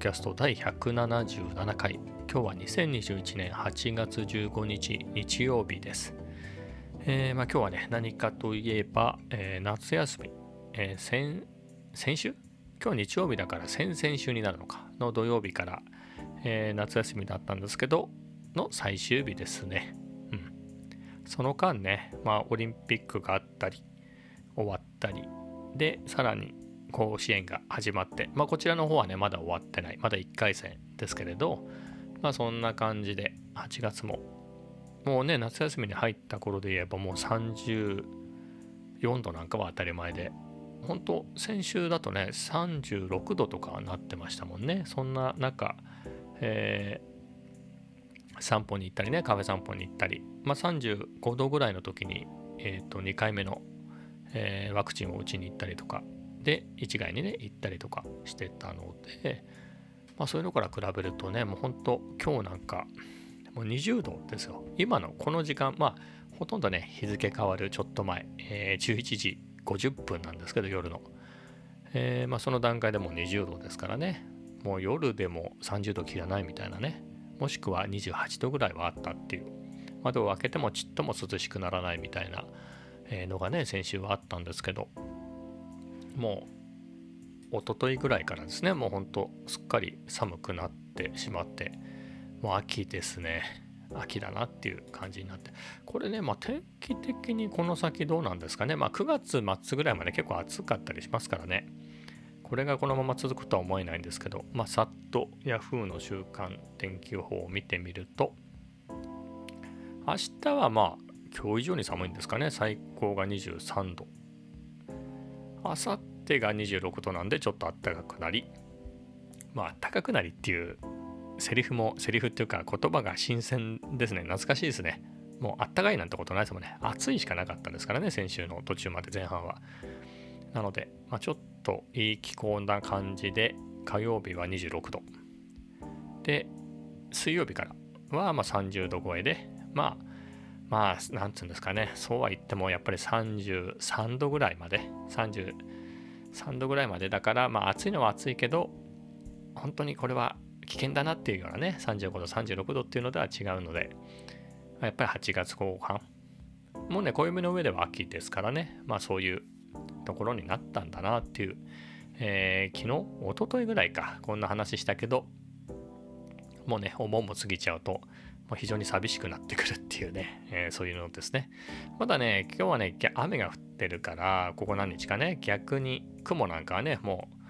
キャスト第177回。今日は2021年8月15日日曜日です、えー、まあ、今日はね何かといえば、えー、夏休み、えー、先先週？今日日曜日だから先々週になるのか。の土曜日から、え夏休みだったんですけどの最終日ですね。うん。その間ねまあオリンピックがあったり終わったり。でさらに甲子園が始まって、まあ、こちらの方はねまだ終わってない。まだ1回戦ですけれどまあそんな感じで8月ももうね夏休みに入った頃で言えばもう34度なんかは当たり前で本当先週だとね36度とかなってましたもんね。そんな中、えー、散歩に行ったりねカフェ散歩に行ったり、まあ、35度ぐらいの時に、えー、と2回目の、えー、ワクチンを打ちに行ったりとかで一概にね行ったりとかしてたので、まあ、そういうのから比べるとねもうほんと今日なんかもう20度ですよ。今のこの時間まあほとんどね日付変わるちょっと前、えー、11時50分なんですけど夜の、えー、まあ、その段階でもう20度ですからね。もう夜でも30度切らないみたいなね。もしくは28度ぐらいはあったっていう。窓を開けてもちっとも涼しくならないみたいなのがね先週はあったんですけど。もう一昨日ぐらいからですね。もうほんとすっかり寒くなってしまって。もう秋ですね。秋だなっていう感じになって。これねまあ天気的にこの先どうなんですかね。まあ9月末ぐらいまで結構暑かったりしますからね。これがこのまま続くとは思えないんですけどまあさっと Yahoo の週間天気予報を見てみると明日はまあ今日以上に寒いんですかね。最高が23度。あさってが26度なんでちょっとあったかくなりまああったかくなりっていうセリフもセリフっていうか言葉が新鮮ですね。懐かしいですね。もうあったかいなんてことないですもんね。暑いしかなかったんですからね先週の途中まで前半は。なので、まあ、ちょっといい気候な感じで火曜日は26度。で水曜日からはま30度超えでまあまあ、なんつうんですかね、そうは言ってもやっぱり33度ぐらいまで、33度ぐらいまでだから、まあ暑いのは暑いけど、本当にこれは危険だなっていうようなね、35度、36度っていうのでは違うので、やっぱり8月後半、もうね、暦の上では秋ですからね、まあそういうところになったんだなっていう、えー、昨日、一昨日ぐらいか、こんな話したけど、もうね、お盆も過ぎちゃうと、もう非常に寂しくなってくるっていうね、えー、そういうのですね。まだね、今日はね、雨が降ってるから、ここ何日かね、逆に雲なんかはね、もう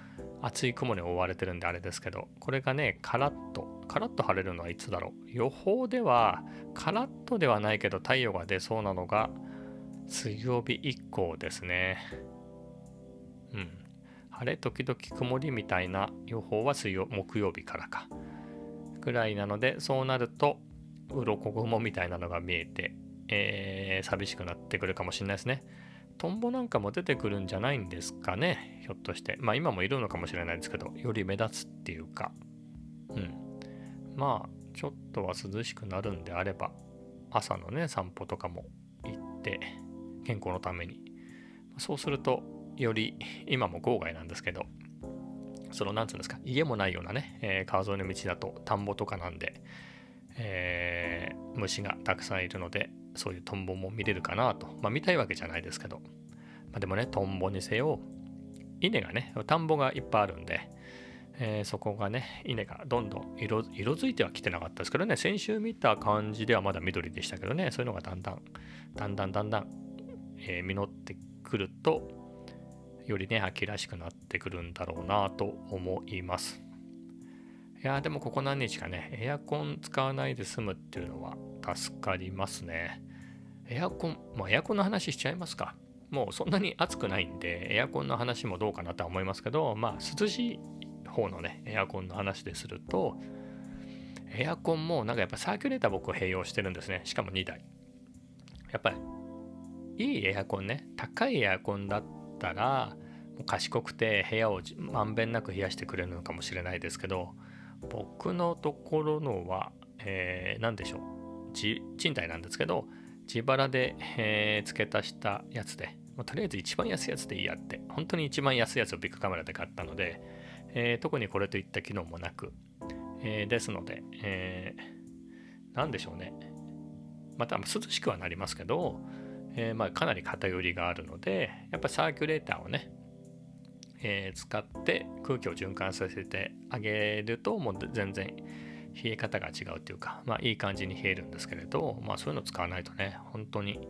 厚い雲に覆われてるんであれですけど、これがね、カラッと、カラッと晴れるのはいつだろう。予報では、カラッとではないけど太陽が出そうなのが、水曜日以降ですね。うん。晴れ時々曇りみたいな予報は水曜木曜日からか。ぐらいなので、そうなると、鱗雲みたいなのが見えて、えー、寂しくなってくるかもしれないですね。トンボなんかも出てくるんじゃないんですかね、ひょっとして。まあ今もいるのかもしれないですけど、より目立つっていうか、うん。まあ、ちょっとは涼しくなるんであれば、朝のね、散歩とかも行って、健康のために。そうすると、より、今も郊外なんですけど、その、なんつうんですか、家もないようなね、えー、川沿いの道だと田んぼとかなんで、えー、虫がたくさんいるのでそういうトンボも見れるかなと。まあ見たいわけじゃないですけど、まあ、でもねトンボにせよ稲がね田んぼがいっぱいあるんで、えー、そこがね稲がどんどん色色づいてはきてなかったですけどね。先週見た感じではまだ緑でしたけどね。そういうのがだんだんだんだんだんだん、えー、実ってくるとよりね秋らしくなってくるんだろうなと思います。いやでもここ何日かね、エアコン使わないで済むっていうのは助かりますね。エアコン、まあエアコンの話しちゃいますか。もうそんなに暑くないんで、エアコンの話もどうかなとは思いますけど、まあ涼しい方のね、エアコンの話ですると、エアコンもなんかやっぱサーキュレーター僕併用してるんですね。しかも2台。やっぱりいいエアコンね、高いエアコンだったら、賢くて部屋をまんべんなく冷やしてくれるのかもしれないですけど、僕のところのは、えー、何でしょう賃貸なんですけど自腹で、えー、付け足したやつで、まあ、とりあえず一番安いやつでいいやって本当に一番安いやつをビッグカメラで買ったので、えー、特にこれといった機能もなく、えー、ですので、え、何でしょうね。また涼しくはなりますけど、え、まあかなり偏りがあるので、やっぱサーキュレーターをね、えー、使って空気を循環させてあげるともう全然冷え方が違うっていうか、まあ、いい感じに冷えるんですけれど、まあ、そういうの使わないとね本当に、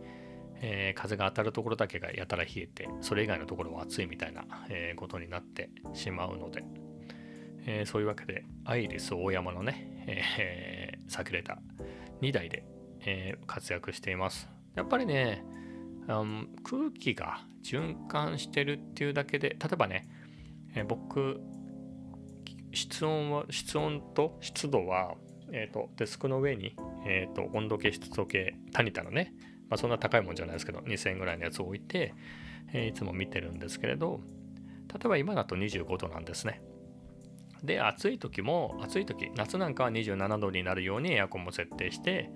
えー、風が当たるところだけがやたら冷えてそれ以外のところは暑いみたいな、えー、ことになってしまうので、え、そういうわけでアイリス大山のね、えー、サーキュレーター2台で、え、活躍しています。やっぱりね、空気が循環してるっていうだけで例えばね、えー、僕室温は室温と湿度は、えーと、デスクの上に、えーと、温度計湿度計タニタのね、まあ、そんな高いもんじゃないですけど2000円ぐらいのやつを置いて、えー、いつも見てるんですけれど例えば今だと25度なんですね。で暑い時も暑い時夏なんかは27度になるようにエアコンも設定して、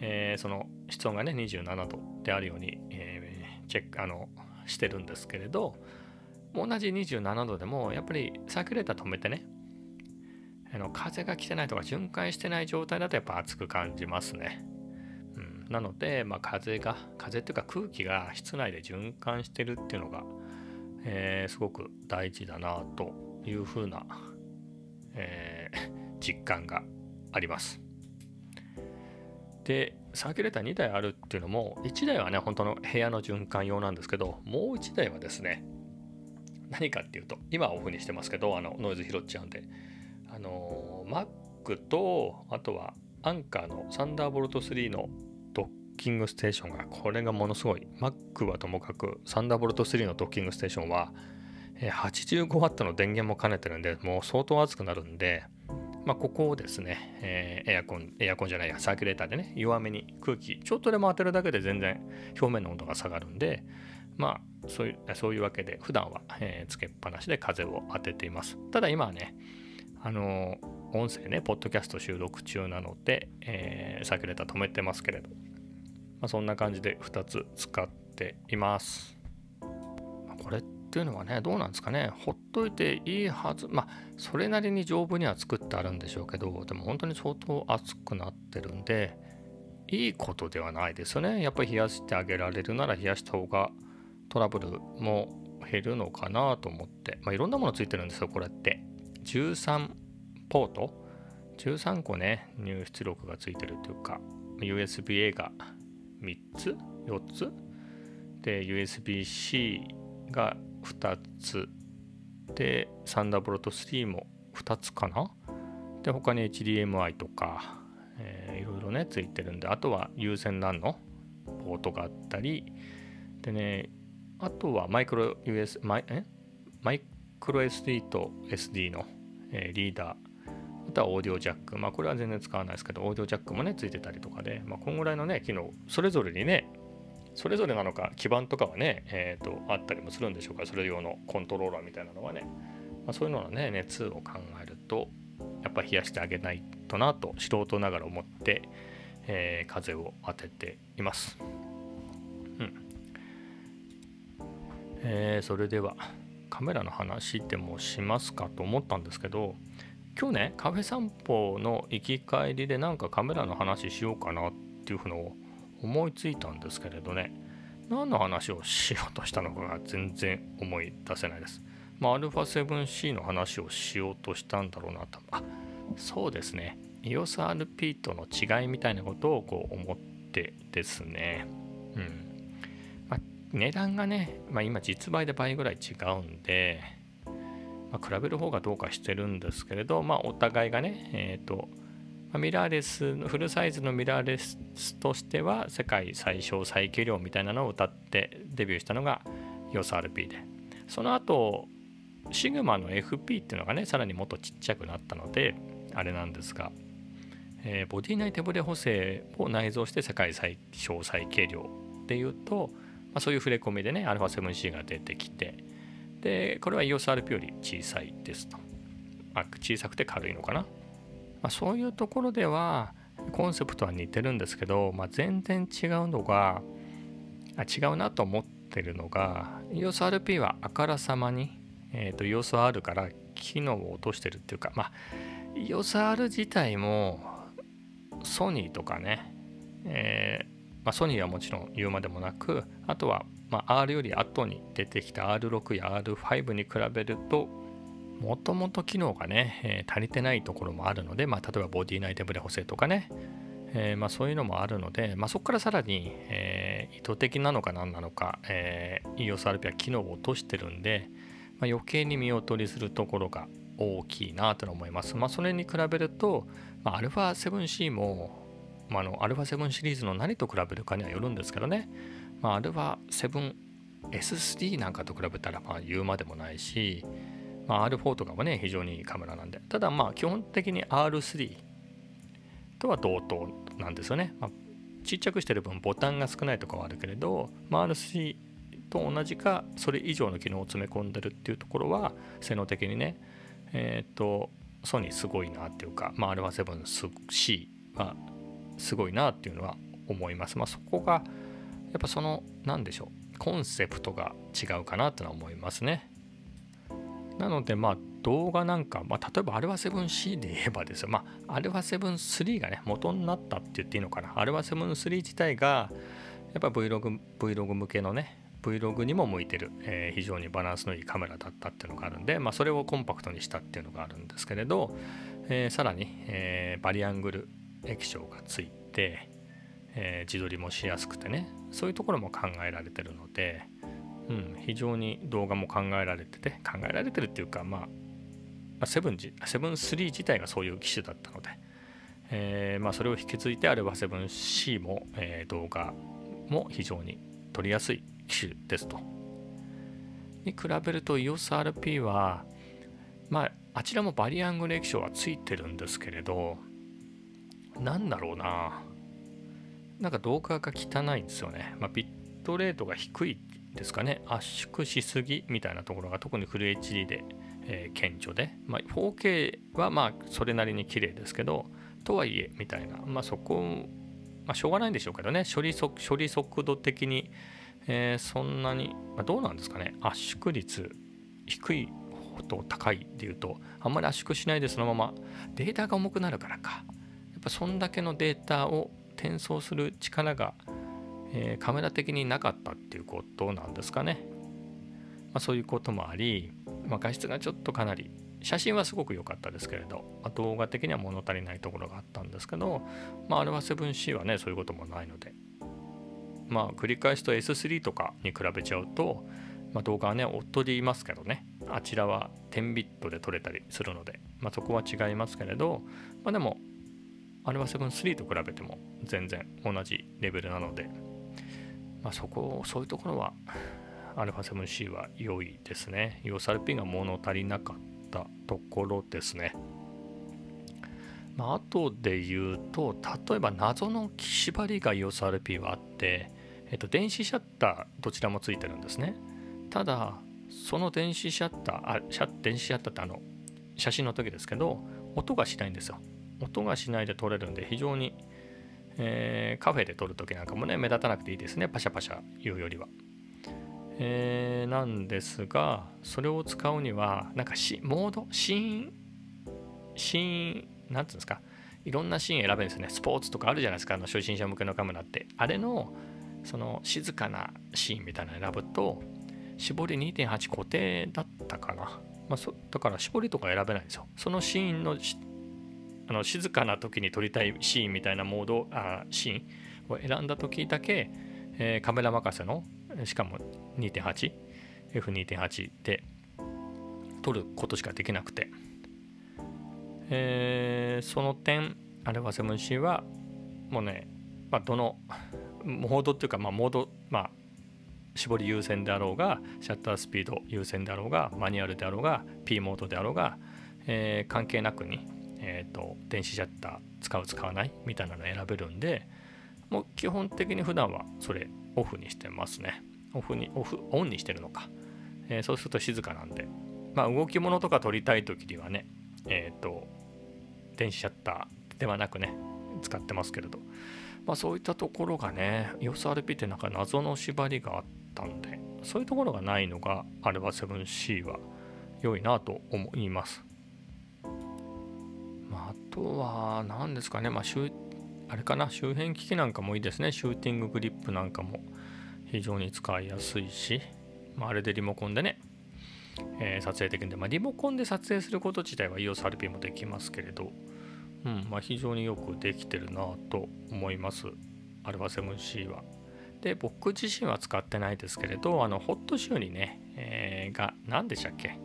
えー、その室温がね27度であるように、チェックあのしてるんですけれど同じ27度でもやっぱりサーキュレーター止めてねあの風が来てないとか巡回してない状態だとやっぱ暑く感じますね。うん、なので、まあ、風が風っていうか空気が室内で循環してるっていうのが、えー、すごく大事だなというふうな、えー、実感があります。でサーキュレーター2台あるっていうのも1台はね本当の部屋の循環用なんですけどもう1台はですね何かっていうと今はオフにしてますけどあのノイズ拾っちゃうんであの Mac とあとはアンカーのサンダーボルト3のドッキングステーションがこれがものすごい Mac はともかくサンダーボルト3のドッキングステーションは 85W の電源も兼ねてるんでもう相当熱くなるんで、まあ、ここをですね、えー、エアコンエアコンじゃないやサーキュレーターでね弱めに空気ちょっとでも当てるだけで全然表面の温度が下がるんでまあそういうそういうわけで普段は、えー、つけっぱなしで風を当てています。ただ今はねあの音声ねポッドキャスト収録中なので、え、サーキュレーター止めてますけれど、まあ、そんな感じで2つ使っています。これっていうのはねどうなんですかね。ほっといていいはず。まあそれなりに丈夫には作ってあるんでしょうけどでも本当に相当熱くなってるんでいいことではないですよね。やっぱり冷やしてあげられるなら冷やした方がトラブルも減るのかなと思って、まあ、いろんなものついてるんですよこれって。13ポート？13個ね入出力がついてるというか。USB-A が3つ？4つ？で USB-C が2つ。でサンダーボルト3も2つかな？で他に HDMI とか、えー、いろいろねついてるんであとは有線 LAN のポートがあったり。でねあとはマイクロ US マイえ？マイクロ SD と SD のえリーダー、またはオーディオジャック、まあこれは全然使わないですけど、オーディオジャックもね、ついてたりとかで、まあこんぐらいのね、機能、それぞれにね、それぞれなのか、基板とかはね、えっ、ー、と、あったりもするんでしょうか、それ用のコントローラーみたいなのはね、まあ、そういうののね、熱を考えると、やっぱ冷やしてあげないとなと、素人ながら思って、えー、風を当てています。うん。えー、それでは、カメラの話でもしますかと思ったんですけど今日ねカフェ散歩の行き帰りでなんかカメラの話しようかなっていうのを思いついたんですけれどね何の話をしようとしたのかが全然思い出せないです。まあ、α7C の話をしようとしたんだろうなと。あそうですね。EOSRP との違いみたいなことをこう思ってですね。うんま。値段がね、まあ、今実売で倍ぐらい違うんで、まあ、比べる方がどうかしてるんですけれど、まあ、お互いがね、えっ、ー、と、ミラーレスの、フルサイズのミラーレスとしては世界最小最軽量みたいなのを歌ってデビューしたのが EOSRP で、その後、シグマの FP っていうのがね、さらにもっとちっちゃくなったので、あれなんですが、えー、ボディ内手ブレ補正を内蔵して世界最小最軽量っていうと、まあ、そういう触れ込みでね α7C が出てきてでこれは EOSRP より小さいですと、まあ、小さくて軽いのかな、まあ、そういうところではコンセプトは似てるんですけど、まあ、全然違うのがあ違うなと思ってるのが EOSRP はあからさまに、えーと、EOSR から機能を落としてるっていうかまあ EOSR 自体もソニーとかね、えーまあ、ソニーはもちろん言うまでもなくあとはまあ R より後に出てきた R6 や R5 に比べるともともと機能がね、えー、足りてないところもあるので、まあ、例えばボディ内手ブレ補正とかね、えー、まあ、そういうのもあるので、まあ、そこからさらに、えー、意図的なのか何なのか、えー、EOSRP は機能を落としてるんで、まあ、余計に見劣りするところが大きいなと思います。まあ、それに比べると、まあ、α7C も、まあ、あの α7 シリーズの何と比べるかにはよるんですけどね、まあ、α7S3 なんかと比べたらまあ言うまでもないし、 まあ、R4 とかもね非常にいいカメラなんでただまあ基本的に R3 とは同等なんですよね、まあ、ちっちゃくしてる分ボタンが少ないとかはあるけれど、まあ、R3 と同じかそれ以上の機能を詰め込んでるっていうところは性能的にねえっ、とソニーすごいなっていうか、まあ、α7C はすごいなっていうのは思います。まあ、そこがやっぱその何でしょうコンセプトが違うかなってのは思いますね。なのでまあ動画なんか、まあ、例えば α7C で言えばですよ、まあ、α7-3 がね元になったって言っていいのかな α7-3 自体がやっぱ Vlog, Vlog 向けのね Vlog にも向いてる、えー、非常にバランスのいいカメラだったっていうのがあるんで、まあ、それをコンパクトにしたっていうのがあるんですけれど、えー、さらに、えー、バリアングル液晶がついて、え自撮りもしやすくてねそういうところも考えられてるので、 うん、非常に動画も考えられてて考えられてるっていうかまあセブンセブン3自体がそういう機種だったので、えー、まあ、それを引き継いであれば 7C も、えー、動画も非常に撮りやすい機種ですと。に比べると EOSRP はまああちらもバリアングル液晶はついてるんですけれどなんだろうななんか動画が汚いんですよね。まあ、ビットレートが低いですかね。圧縮しすぎみたいなところが特にフル HD で、えー、顕著で、まあ、4K はまあそれなりに綺麗ですけどとはいえみたいな、まあ、そこ、まあ、しょうがないんでしょうけどね。処理速処理速度的に、えー、そんなに、まあ、どうなんですかね。圧縮率低いほど高いっていうとあんまり圧縮しないでそのままデータが重くなるからか。やっぱそんだけのデータを転送する力がえー、カメラ的になかったっていうことなんですかね。まあ、そういうこともあり、まあ、画質がちょっとかなり写真はすごく良かったですけれど、まあ、動画的には物足りないところがあったんですけど、まあ、あれは 7C はねそういうこともないのでまあ繰り返すと S3 とかに比べちゃうと、まあ、動画はね夫で言いますけどねあちらは10ビットで撮れたりするので、まあ、そこは違いますけれど、まあ、でもあれは7-3と比べても全然同じレベルなのでまあ、そこそういうところは α7C は良いですね。EOSRP が物足りなかったところですね。まあ後で言うと例えば謎の縛りが EOSRP はあって、えっと、電子シャッターどちらもついてるんですね。ただその電子シャッターあシャ電子シャッターってあの写真の時ですけど音がしないんですよ。音がしないで撮れるんで非常にえー、カフェで撮るときなんかもね、目立たなくていいですね。パシャパシャ言うよりは。えー、なんですが、それを使うには、なんかし、モード、シーン、シーン、なんていうんですか、いろんなシーン選べるんですね。スポーツとかあるじゃないですか、あの初心者向けのカメラって。あれの、その静かなシーンみたいなの選ぶと、絞り2.8固定だったかな。まあ、そだから絞りとか選べないんですよ。そのシーンのあの静かな時に撮りたいシーンみたいなモードあシーンを選んだ時だけ、えー、カメラ任せのしかも 2.8F2.8 で撮ることしかできなくて、えー、その点 α7C はもうね、まあ、どのモードっていうか、まあ、モード、まあ、絞り優先であろうがシャッタースピード優先であろうがマニュアルであろうが P モードであろうが、えー、関係なくにえーと、電子シャッター使う使わないみたいなの選べるんでもう基本的に普段はそれオフにしてますね。オフにオフオンにしてるのか、えー、そうすると静かなんで。まあ動き物とか撮りたい時にはねえっ、ー、と電子シャッターではなくね使ってますけれど。まあそういったところがね EOSRP ってなんか謎の縛りがあったんでそういうところがないのが α7C は良いなと思います。まあ、あとは何ですかね、まあ、あれかな。周辺機器なんかもいいですね。シューティンググリップなんかも非常に使いやすいし、まあ、あれでリモコンでね、えー、撮影できるんで、まあ、リモコンで撮影すること自体は EOSRP もできますけれど、うんまあ、非常によくできてるなと思います。α7C は。で僕自身は使ってないですけれどあのホットシューにね、えー、が何でしたっけ。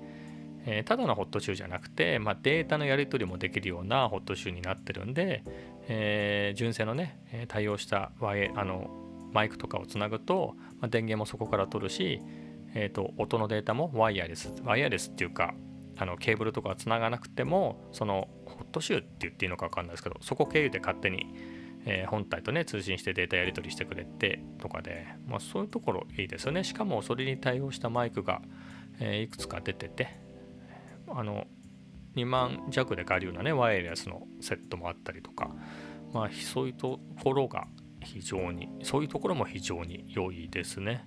えー、ただのホットシューじゃなくて、まあ、データのやり取りもできるようなホットシューになってるんで、えー、純正のね対応したワイあのマイクとかをつなぐと、まあ、電源もそこから取るし、えーと、音のデータもワイヤレスワイヤレスっていうかあのケーブルとかつながなくてもそのホットシューって言っていいのか分かんないですけどそこ経由で勝手に、えー、本体とね通信してデータやり取りしてくれてとかで、まあ、そういうところいいですよね。しかもそれに対応したマイクが、えー、いくつか出ててあの2万弱で買えるようなねワイヤレスのセットもあったりとかまあそういうところが非常にそういうところも非常に良いですね。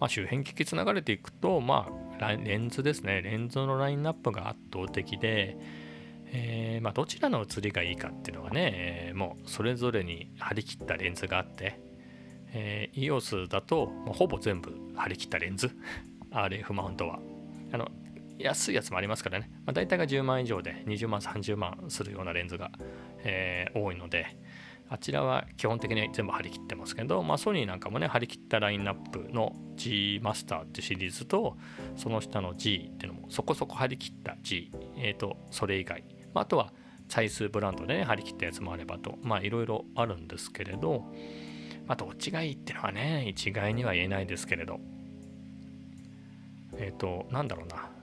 まあ、周辺機器つながれていくと、まあ、レンズですね。レンズのラインナップが圧倒的で、えー、まあ、どちらの写りがいいかっていうのはね、えー、もうそれぞれに張り切ったレンズがあって、えー、EOS だと、まあ、ほぼ全部張り切ったレンズ RF マウントはあの安いやつもありますからね、まあ、大体が10万以上で20万30万するようなレンズが、えー、多いのであちらは基本的に全部張り切ってますけど、まあ、ソニーなんかもね張り切ったラインナップの G マスターってシリーズとその下の G っていうのもそこそこ張り切った G、えーと、それ以外、まあ、あとはサイズブランドでね張り切ったやつもあればといろいろあるんですけれどまあどっちがいいっていうのはね一概には言えないですけれど。えっ、ー、となんだろうな。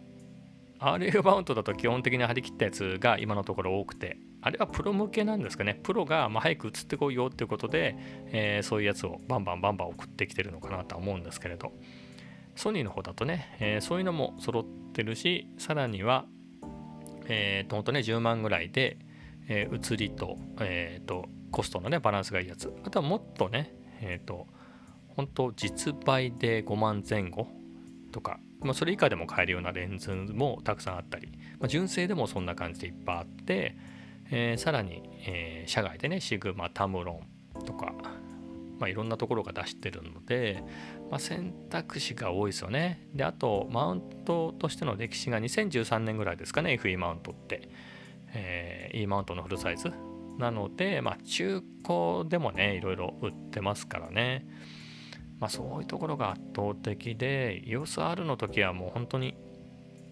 RF マウントだと基本的に張り切ったやつが今のところ多くて、あれはプロ向けなんですかね。プロがま早く移ってこいよっていうことで、えー、そういうやつをバンバンバンバン送ってきてるのかなとは思うんですけれど、ソニーの方だとね、えー、そういうのも揃ってるし、さらには、えっ、ー、と、ほんとね、10万ぐらいで、えー、移りと、えっ、と、コストのね、バランスがいいやつ。あとはもっとね、えっ、と、本当実売で5万前後とかまあ、それ以下でも買えるようなレンズもたくさんあったり、まあ、純正でもそんな感じでいっぱいあって、えー、さらに、えー、社外でねシグマタムロンとか、まあ、いろんなところが出してるので、まあ、選択肢が多いですよね。であとマウントとしての歴史が2013年ぐらいですかね FE マウントって、えー、E マウントのフルサイズなので、まあ、中古でもねいろいろ売ってますからね。まあ、そういうところが圧倒的で EOSR の時はもう本当に、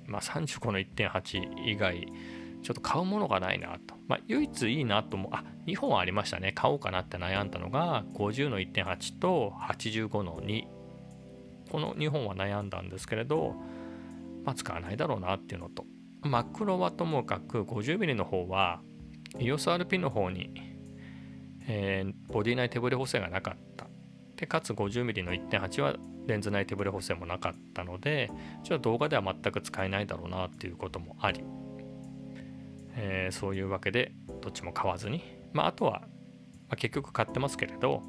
まあ、35の1.8以外ちょっと買うものがないなと、まあ、唯一いいなと思うあ2本ありましたね。買おうかなって悩んだのが50の1.8と85の2この2本は悩んだんですけれど、まあ、使わないだろうなっていうのと。マクロはともかく 50mm の方は EOSRP の方に、えー、ボディ内手ブレ補正がなかった。でかつ 50mm の1.8はレンズ内手ブレ補正もなかったのでちょっと動画では全く使えないだろうなっていうこともあり、えー、そういうわけでどっちも買わずに、まあ、あとは、まあ、結局買ってますけれど、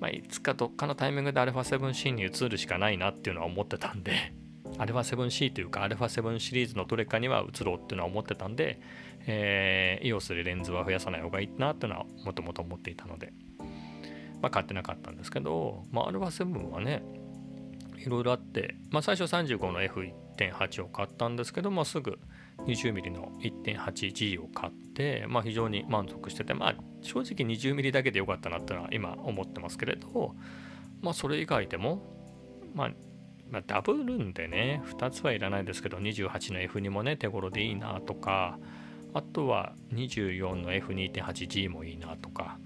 まあ、いつかどっかのタイミングで α7C に移るしかないなっていうのは思ってたんで α7C というか α7 シリーズのどれかには移ろうっていうのは思ってたんで、えー、EOS でレンズは増やさない方がいいなっていうのはもともと思っていたので まあ、買ってなかったんですけど、まあ、α7 はねいろいろあって、まあ、最初35の F1.8 を買ったんですけど、まあ、すぐ 20mm の 1.8G を買って、まあ、非常に満足してて、まあ、正直 20mm だけでよかったなってのは今思ってますけれど、まあ、それ以外でも、まあ、まあ、ダブルんでね2つはいらないですけど28の F2 もね手頃でいいなとかあとは24の F2.8G もいいなとか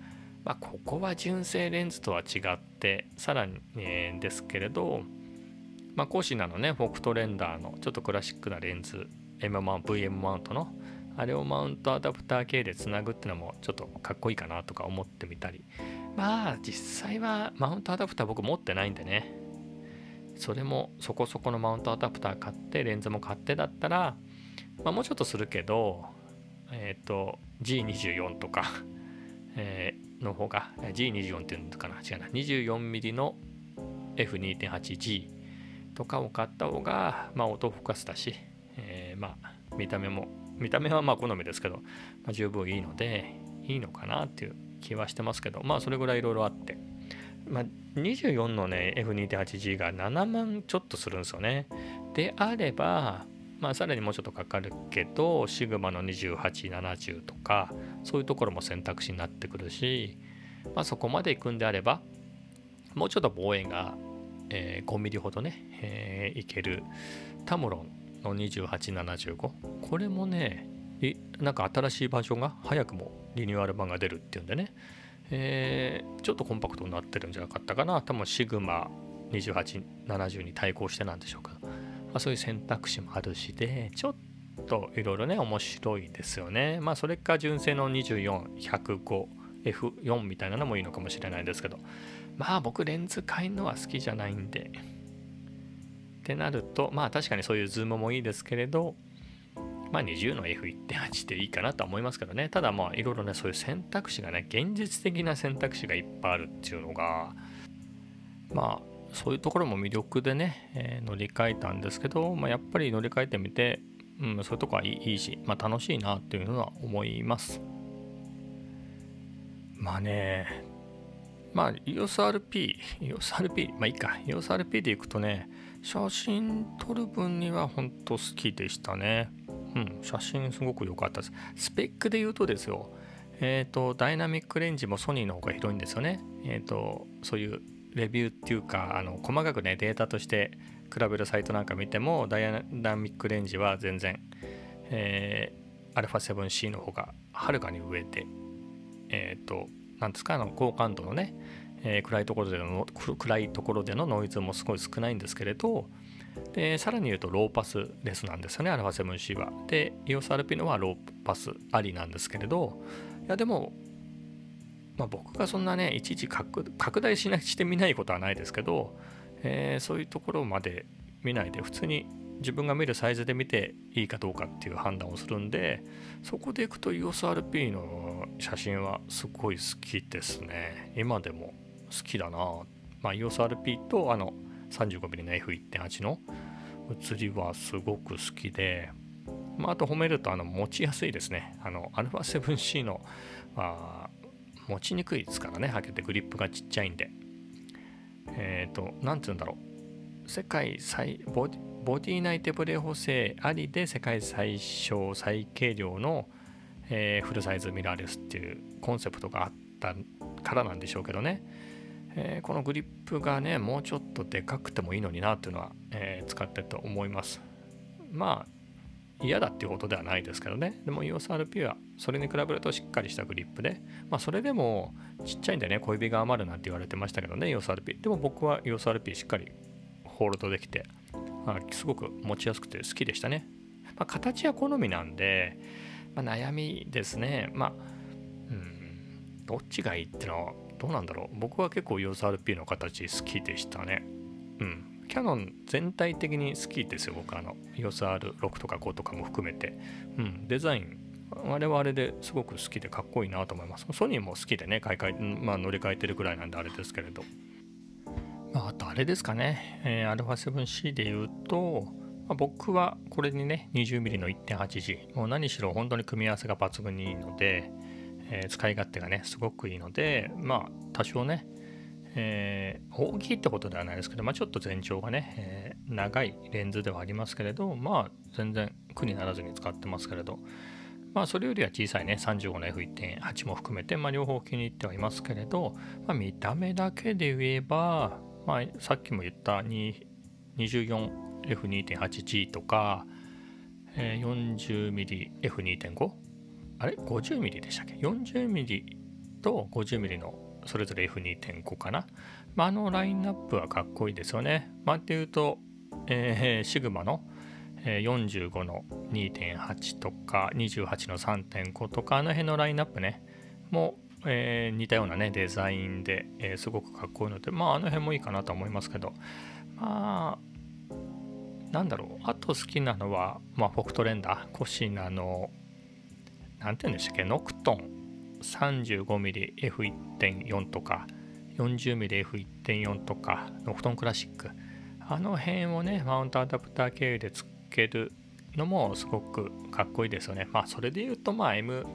まあ、ここは純正レンズとは違ってさらに、ですけれど、まあ、コーシナのねフォクトレンダーのちょっとクラシックなレンズ VM マウントのあれをマウントアダプター系でつなぐっていうのもちょっとかっこいいかなとか思ってみたり。まあ実際はマウントアダプター僕持ってないんでね。それもそこそこのマウントアダプター買ってレンズも買ってだったら、まあ、もうちょっとするけどえっ、ー、と G24 とかえ、の方が G24 っていうのかな？違うな。24mm の F2.8G とかを買った方が、まあ、オートフォーカスだし、えー、まあ見た目も見た目はまあ好みですけど、まあ、十分いいのでいいのかなっていう気はしてますけどまあそれぐらいいろいろあって、まあ、24のね F2.8G が7万ちょっとするんですよね。であればまあさらにもうちょっとかかるけどシグマの2870とかそういうところも選択肢になってくるし、まあ、そこまで行くんであればもうちょっと望遠が、えー、5ミリほどね、えー、いける。タムロンの2875これもねなんか新しいバージョンが早くもリニューアル版が出るっていうんでね、えー、ちょっとコンパクトになってるんじゃなかったかな。多分シグマ2870に対抗してなんでしょうか、あ、そういう選択肢もあるしでちょっといろいろね面白いですよね。まあそれか純正の 24105F4 みたいなのもいいのかもしれないですけど。まあ僕レンズ買いのは好きじゃないんで。ってなると、まあ確かにそういうズームもいいですけれど、まあ20の F1.8 でいいかなとは思いますけどね。ただまあいろいろね、そういう選択肢がね、現実的な選択肢がいっぱいあるっていうのが、まあそういうところも魅力でね、えー、乗り換えたんですけど、まあ、やっぱり乗り換えてみて、うん、そういうとこはいいし、まあ、楽しいなっていうのは思います。まあね、まあ EOSRP、EOSRP、まあいいか、EOSRP でいくとね、写真撮る分には本当好きでしたね。うん、写真すごく良かったです。スペックで言うとですよ、えっ、ー、と、ダイナミックレンジもソニーの方が広いんですよね。えっ、ー、と、そういうレビューっていうか、あの細かくね、データとして比べるサイトなんか見ても、ダイナミックレンジは全然、えー、α7C の方がはるかに上で、えっ、ー、と、なんですか、あの高感度のね、えー、暗いところでの暗いところでのノイズもすごい少ないんですけれどでさらに言うとローパスレスなんですよね α7C は。で EOSRP のはローパスありなんですけれどいやでも、まあ、僕がそんなねいちいち拡大しなしてみないことはないですけど、えー、そういうところまで見ないで普通に自分が見るサイズで見ていいかどうかっていう判断をするんでそこでいくと EOSRP の写真はすごい好きですね。今でも好きだな。まあ EOSRP とあの 35mm の F1.8 の写りはすごく好きで、まあ、あと褒めるとあの持ちやすいですね。あの α7C の、まあ、持ちにくいですからね。はけてグリップがちっちゃいんで。えっ、ー、と何て言うんだろう。世界最ボディボディ内手ブレ補正ありで世界最小最軽量の、えー、フルサイズミラーレスっていうコンセプトがあったからなんでしょうけどね。えー、このグリップがねもうちょっとでかくてもいいのになっていうのは、えー、使ってると思います。まあ嫌だっていうことではないですけどね。でも EOSRP はそれに比べるとしっかりしたグリップで。まあそれでもちっちゃいんでね小指が余るなんて言われてましたけどね EOSRP でも僕は EOSRP しっかりホールドできて、まあ、すごく持ちやすくて好きでしたね、まあ、形は好みなんで、まあ、悩みですね。まあうんどっちがいいってのはどうなんだろう。僕は結構 EOSRP の形好きでしたね。うん。キャノン全体的に好きですよ僕あの EOSR6 とか5とかも含めて。うんデザインあれはあれですごく好きでかっこいいなと思います。ソニーも好きでね買い替え、まあ、乗り換えてるくらいなんであれですけれど、まあ、あとあれですかね、えー、α7C で言うと、まあ、僕はこれにね 20mm の 1.8G もう何しろ本当に組み合わせが抜群にいいのでえー、使い勝手がねすごくいいのでまあ多少ね、えー、大きいってことではないですけど、まあ、ちょっと全長がね、えー、長いレンズではありますけれどまあ全然苦にならずに使ってますけれどまあそれよりは小さいね35の F1.8 も含めて、まあ、両方気に入ってはいますけれど、まあ、見た目だけで言えば、まあ、さっきも言った 24F2.8G とか、えー、40mmF2.5 あれ ?50mm でしたっけ ?40mm と 50mm のそれぞれ F2.5 かな。まあ、あのラインナップはかっこいいですよね。まあ、っていうと、えー、シグマの45の2.8とか28の3.5とかあの辺のラインナップね。もう、えー、似たようなねデザインで、えー、すごくかっこいいのでまああの辺もいいかなと思いますけど。まあなんだろう。あと好きなのは、まあ、フォクトレンダー。コシナの何て言うんでしたっけ？ノクトン。35mmF1.4 とか 40mmF1.4 とかノクトンクラシック。あの辺をねマウントアダプター経由でつけるのもすごくかっこいいですよね。まあそれで言うとまあ M,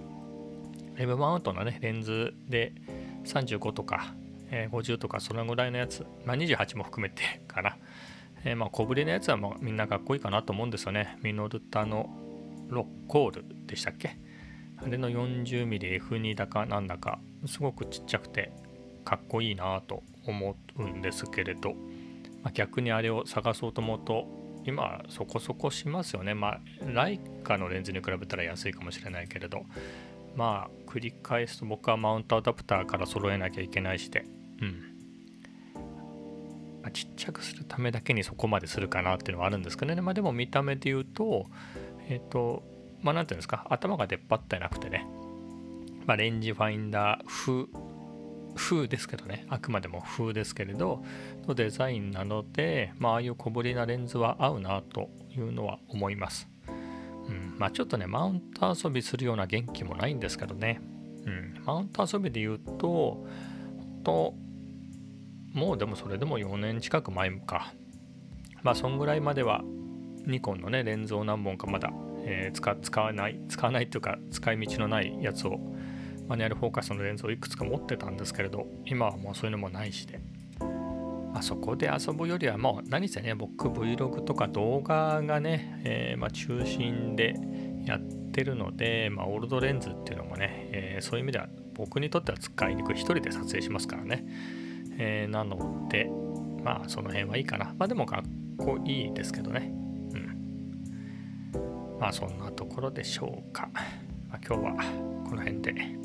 M マウントのねレンズで35とか、えー、50とかそのぐらいのやつ、まあ、28も含めて かな、えー、まあ小ぶりのやつはもうみんなかっこいいかなと思うんですよね。ミノルタのロッコールでしたっけ？あれの 40mmF2 だかなんだかすごくちっちゃくてかっこいいなと思うんですけれど、まあ、逆にあれを探そうと思うと今そこそこしますよね。まあライカのレンズに比べたら安いかもしれないけれど。まあ繰り返すと僕はマウントアダプターから揃えなきゃいけないしで。うん、ちっちゃくするためだけにそこまでするかなっていうのはあるんですけどね。まあでも見た目で言うとえっ、ー、とまあ何ていうんですか頭が出っ張ってなくてね。まあレンジファインダー風風ですけどね。あくまでも風ですけれどのデザインなので、まあ、ああいう小ぶりなレンズは合うなというのは思います、うん、まあちょっとねマウント遊びするような元気もないんですけどね、うん、マウント遊びで言うとともうでもそれでも4年近く前か。まあそんぐらいまではニコンのねレンズを何本かまだ、えー、使わない使わないというか使い道のないやつをマニュアルフォーカスのレンズをいくつか持ってたんですけれど今はもうそういうのもないしで、まあ、そこで遊ぶよりはもう何せね僕 Vlog とか動画がね、えー、まあ中心でやってるので、まあ、オールドレンズっていうのもね、えー、そういう意味では僕にとっては使いにくい一人で撮影しますからね、え、なのでまあその辺はいいかな。まあでもかっこいいですけどね。まあそんなところでしょうか、まあ、今日はこの辺で。